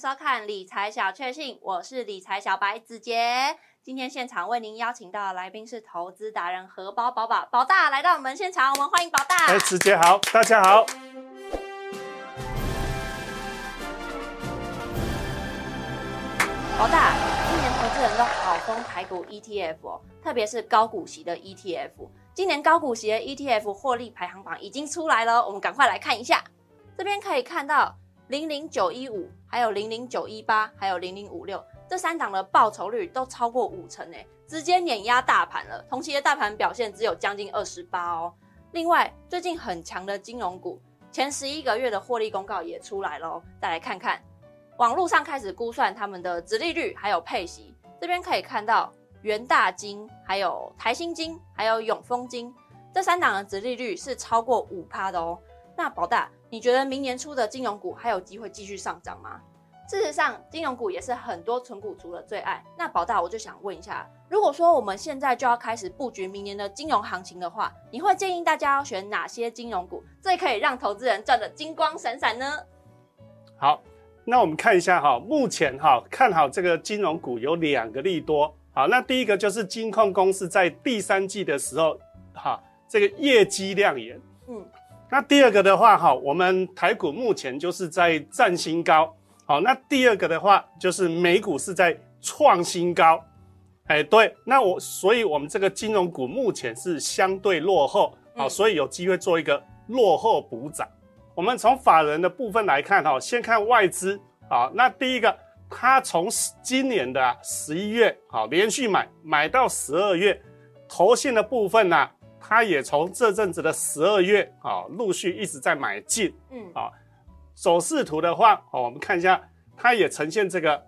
收看理财小确幸，我是理财小白子杰。今天现场为您邀请到的来宾是投资达人荷包宝宝宝大来到我们现场，我们欢迎宝大。哎，子杰好，大家好。宝大，今年投资人都好疯台股 ETF 哦，特别是高股息的 ETF。今年高股息的 ETF 获利排行榜已经出来了，我们赶快来看一下。这边可以看到零零九一五，还有零零九一八，还有零零五六这三档的报酬率都超过五成诶，直接碾压大盘了。同期的大盘表现只有将近二十八哦。另外，最近很强的金融股，前十一个月的获利公告也出来喽，再来看看。网络上开始估算他们的殖利率，还有配息。这边可以看到元大金、还有台新金、还有永丰金这三档的殖利率是超过五趴的哦。那宝大，你觉得明年初的金融股还有机会继续上涨吗？事实上，金融股也是很多存股族的最爱。那宝大，我就想问一下，如果说我们现在就要开始布局明年的金融行情的话，你会建议大家要选哪些金融股，最可以让投资人赚得金光闪闪呢？好。那我们看一下哈，目前哈看好这个金融股有两个利多。好，那第一个就是金控公司在第三季的时候，哈这个业绩亮眼。嗯，那第二个的话哈，我们台股目前就是在占新高。好，那第二个的话就是美股是在创新高。哎，对，那我所以我们这个金融股目前是相对落后。好，所以有机会做一个落后补涨。我们从法人的部分来看，哈，先看外资，好，那第一个，它从今年的十一月，好，连续买买到十二月，投信的部分呢，他也从这阵子的十二月，啊，陆续一直在买进，嗯，啊，走势图的话，哦，我们看一下，它也呈现这个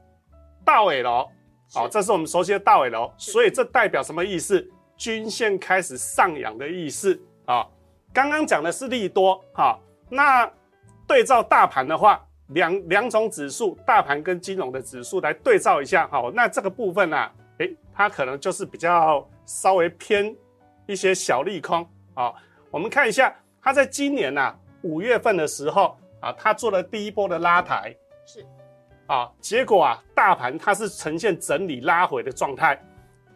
大尾楼好，这是我们熟悉的大尾楼所以这代表什么意思？均线开始上扬的意思，啊，刚刚讲的是利多，哈。那对照大盘的话，两两种指数，大盘跟金融的指数来对照一下，好，那这个部分呢，诶，它可能就是比较稍微偏一些小利空啊。我们看一下，它在今年呢五月份的时候啊，它做了第一波的拉抬，是啊，结果啊，大盘它是呈现整理拉回的状态。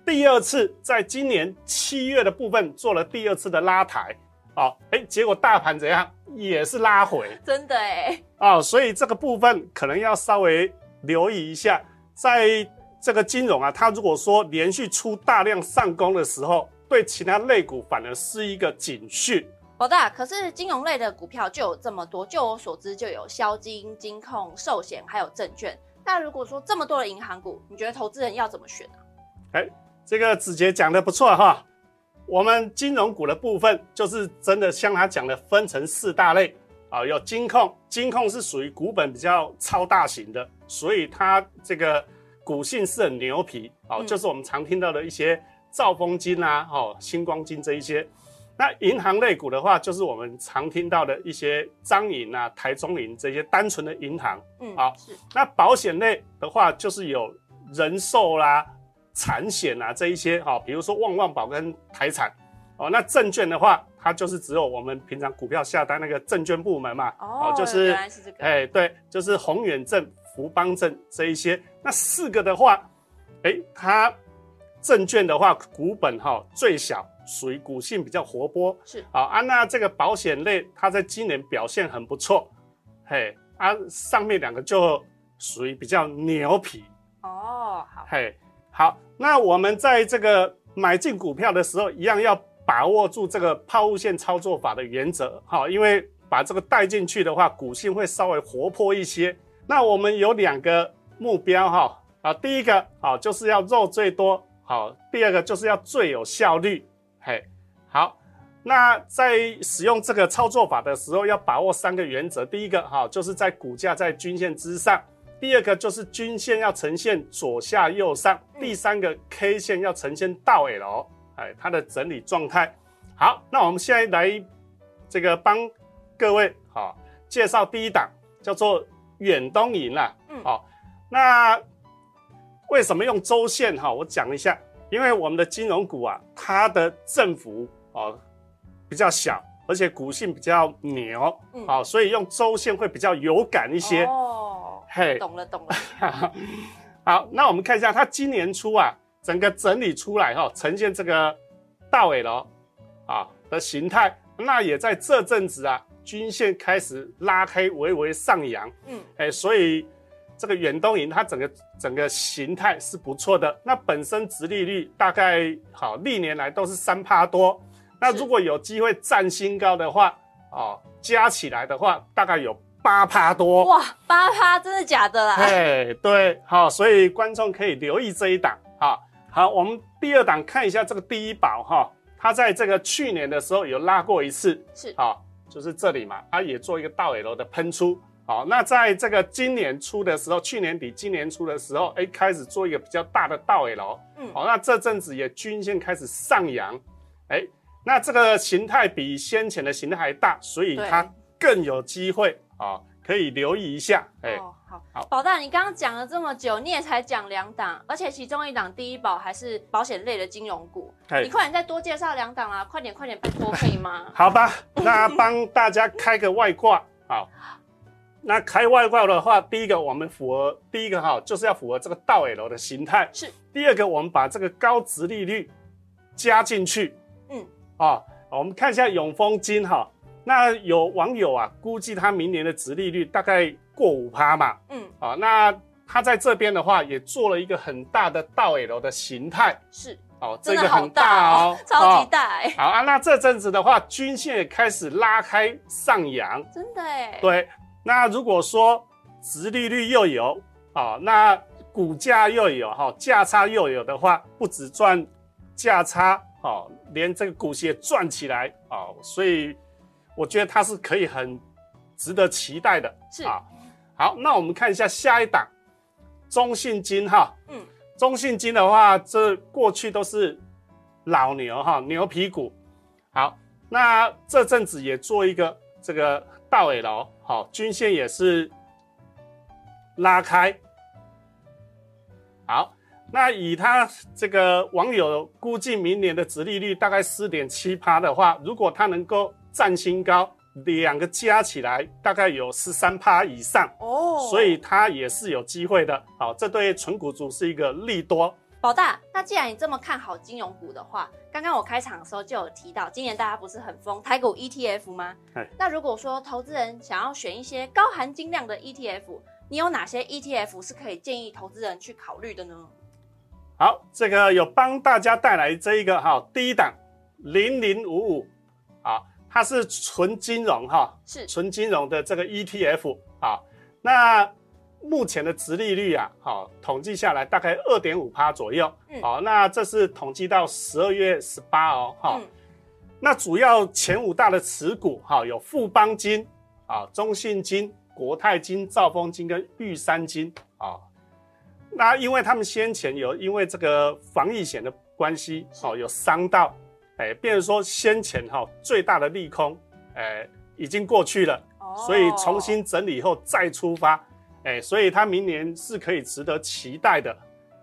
第二次在今年七月的部分做了第二次的拉抬。哦，哎，结果大盘怎样？也是拉回，真的哎。哦，所以这个部分可能要稍微留意一下，在这个金融啊，它如果说连续出大量上攻的时候，对其他类股反而是一个警讯。老大，可是金融类的股票就有这么多，就我所知就有消金、金控、寿险，还有证券。那如果说这么多的银行股，你觉得投资人要怎么选呢？哎，这个子杰讲的不错哈。我们金融股的部分，就是真的像他讲的，分成四大类啊，有金控，金控是属于股本比较超大型的，所以它这个股性是很牛皮啊，就是我们常听到的一些兆丰金啊、哦星光金这一些。那银行类股的话，就是我们常听到的一些彰银啊、台中银这些单纯的银行，嗯，好。那保险类的话，就是有人寿啦。产险啊，这一些哈，比如说旺旺保跟台产，哦，那证券的话，它就是只有我们平常股票下单那个证券部门嘛，哦，就是哎，对，就是宏远证、福邦证这一些。那四个的话，哎，它证券的话，股本哈最小，属于股性比较活泼，是好啊。那这个保险类，它在今年表现很不错，嘿，啊，上面两个就属于比较牛皮，哦，好，嘿。好，那我们在这个买进股票的时候，一样要把握住这个抛物线操作法的原则，哈，因为把这个带进去的话，股性会稍微活泼一些。那我们有两个目标，哈，啊，第一个，啊，就是要肉最多，好，第二个就是要最有效率，嘿，好，那在使用这个操作法的时候，要把握三个原则，第一个，哈，就是在股价在均线之上。第二个就是均线要呈现左下右上，第三个 K 线要呈现倒 L，哎，它的整理状态。好，那我们现在来这个帮各位好介绍第一档，叫做远东银啦。嗯，好，那为什么用周线哈？我讲一下，因为我们的金融股啊，它的振幅哦比较小，而且股性比较牛，好，所以用周线会比较有感一些。哦嘿，懂了懂了。好，那我们看一下它今年初啊，整个整理出来哈、呈现这个大尾楼啊的形态，那也在这阵子啊，均线开始拉开，微微上扬，嗯，哎，所以这个远东银它整个整个形态是不错的。那本身殖利率大概好历年来都是三趴多，那如果有机会站新高的话，哦，加起来的话大概有八趴多。哇，八趴真的假的啦？哎，对，好，所以观众可以留意这一档啊。好，我们第二档看一下这个第一宝哈，它在这个去年的时候有拉过一次，是啊，就是这里嘛，它也做一个倒 L 的喷出。好，那在这个今年初的时候，去年底今年初的时候，哎，开始做一个比较大的倒 L。嗯好，那这阵子也均线开始上扬，哎，那这个形态比先前的形态还大，所以对它更有机会啊，可以留意一下，哎。哦，好，好宝大，你刚刚讲了这么久，你也才讲两档，而且其中一档第一宝还是保险类的金融股，哎你快点再多介绍两档啦，快点快点，拜托可以吗？好吧，那帮大家开个外挂好。那开外挂的话，第一个我们符合第一个哈，就是要符合这个倒 L 的形态。是。第二个，我们把这个高值利率加进去。嗯。啊，我们看一下永丰金哈，那有网友啊估计它明年的值利率大概过五趴嘛。嗯，啊，那它在这边的话也做了一个很大的倒 L 的形态。是，哦，这个很大哦，超哦级大哎、好啊，那这阵子的话，均线也开始拉开上扬。真的哎、对，那如果说殖利率又有啊、那股价又有哈、价差又有的话，不止赚价差哦，连这个股息也赚起来哦，所以我觉得它是可以很值得期待的。是啊，好，那我们看一下下一档中信金哈，嗯，中信金的话，这过去都是老牛哈，牛皮股。好，那这阵子也做一个这个倒 L，好，均线也是拉开。好，那以他这个网友估计明年的殖利率大概四点七趴的话，如果它能够站新高，两个加起来大概有十三趴以上，哦，所以它也是有机会的。好，这对纯股族是一个利多。宝大，那既然你这么看好金融股的话，刚刚我开场的时候就有提到，今年大家不是很疯台股 ETF 吗哎？那如果说投资人想要选一些高含金量的 ETF，你有哪些 ETF 是可以建议投资人去考虑的呢？好，这个有帮大家带来这一个哈，第一档零零五五，啊，它是纯金融哈，是纯金融的这个 ETF 啊，那目前的殖利率啊，好，统计下来大概二点五趴左右，嗯。好，那这是统计到十二月十八哦，哈、嗯。那主要前五大的持股哈，有富邦金啊、中信金、国泰金、兆丰金跟玉山金啊。那因为他们先前有因为这个防疫险的关系，哦，有伤到，哎，变成说先前哈、最大的利空，哎，已经过去了，哦。所以重新整理以后再出发，哎，所以它明年是可以值得期待的，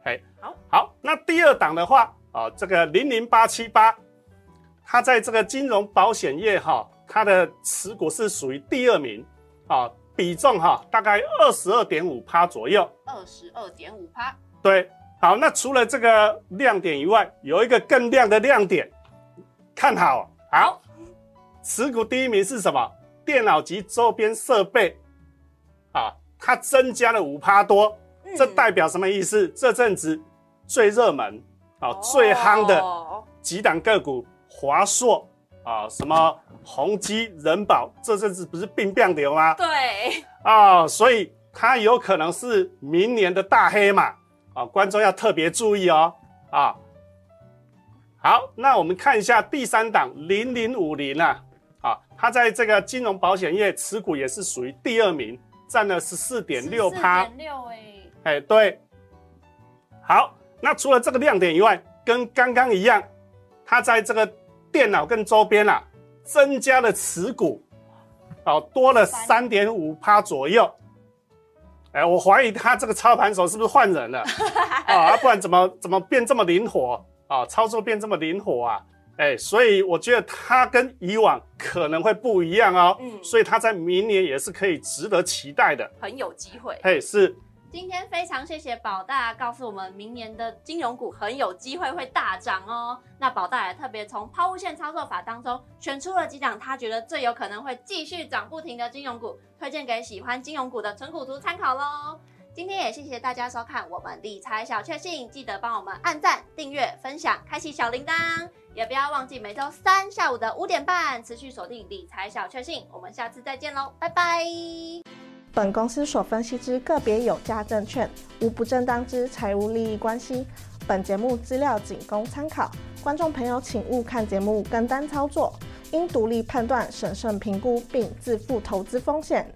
哎，好，好，那第二档的话，啊，这个零零八七八，它在这个金融保险业哈、它的持股是属于第二名，啊，比重哈、大概二十二点五趴左右，二十二点五趴，对，好，那除了这个亮点以外，有一个更亮的亮点，看好，好，持股第一名是什么？电脑及周边设备，啊，它增加了五趴多，嗯这代表什么意思？这阵子最热门啊、最夯的哦几档个股，华硕啊，什么宏基、人保，这阵子不是并变流吗？对，啊、所以它有可能是明年的大黑马啊，观众要特别注意哦啊。好，那我们看一下第三档零零五零啊，啊，它在这个金融保险业持股也是属于第二名，占了十四点六趴。点六哎，哎，对。好，那除了这个亮点以外，跟刚刚一样，它在这个电脑跟周边啊，增加了持股，哦，多了三点五趴左右。哎，我怀疑他这个操盘手是不是换人了哦？啊不然怎么怎么变这么灵活啊？操作变这么灵活啊？哎，所以我觉得它跟以往可能会不一样哦。嗯，所以它在明年也是可以值得期待的，很有机会。嘿，是。今天非常谢谢宝大告诉我们，明年的金融股很有机会会大涨哦。那宝大也特别从抛物线操作法当中选出了几档他觉得最有可能会继续涨不停的金融股，推荐给喜欢金融股的纯股图参考喽。今天也谢谢大家收看我们理财小确幸，记得帮我们按赞、订阅、分享、开启小铃铛，也不要忘记每周三下午的五点半持续锁定理财小确幸。我们下次再见喽，拜拜。本公司所分析之个别有价证券，无不正当之财务利益关系。本节目资料仅供参考，观众朋友请勿看节目跟单操作，应独立判断、审慎评估并自负投资风险。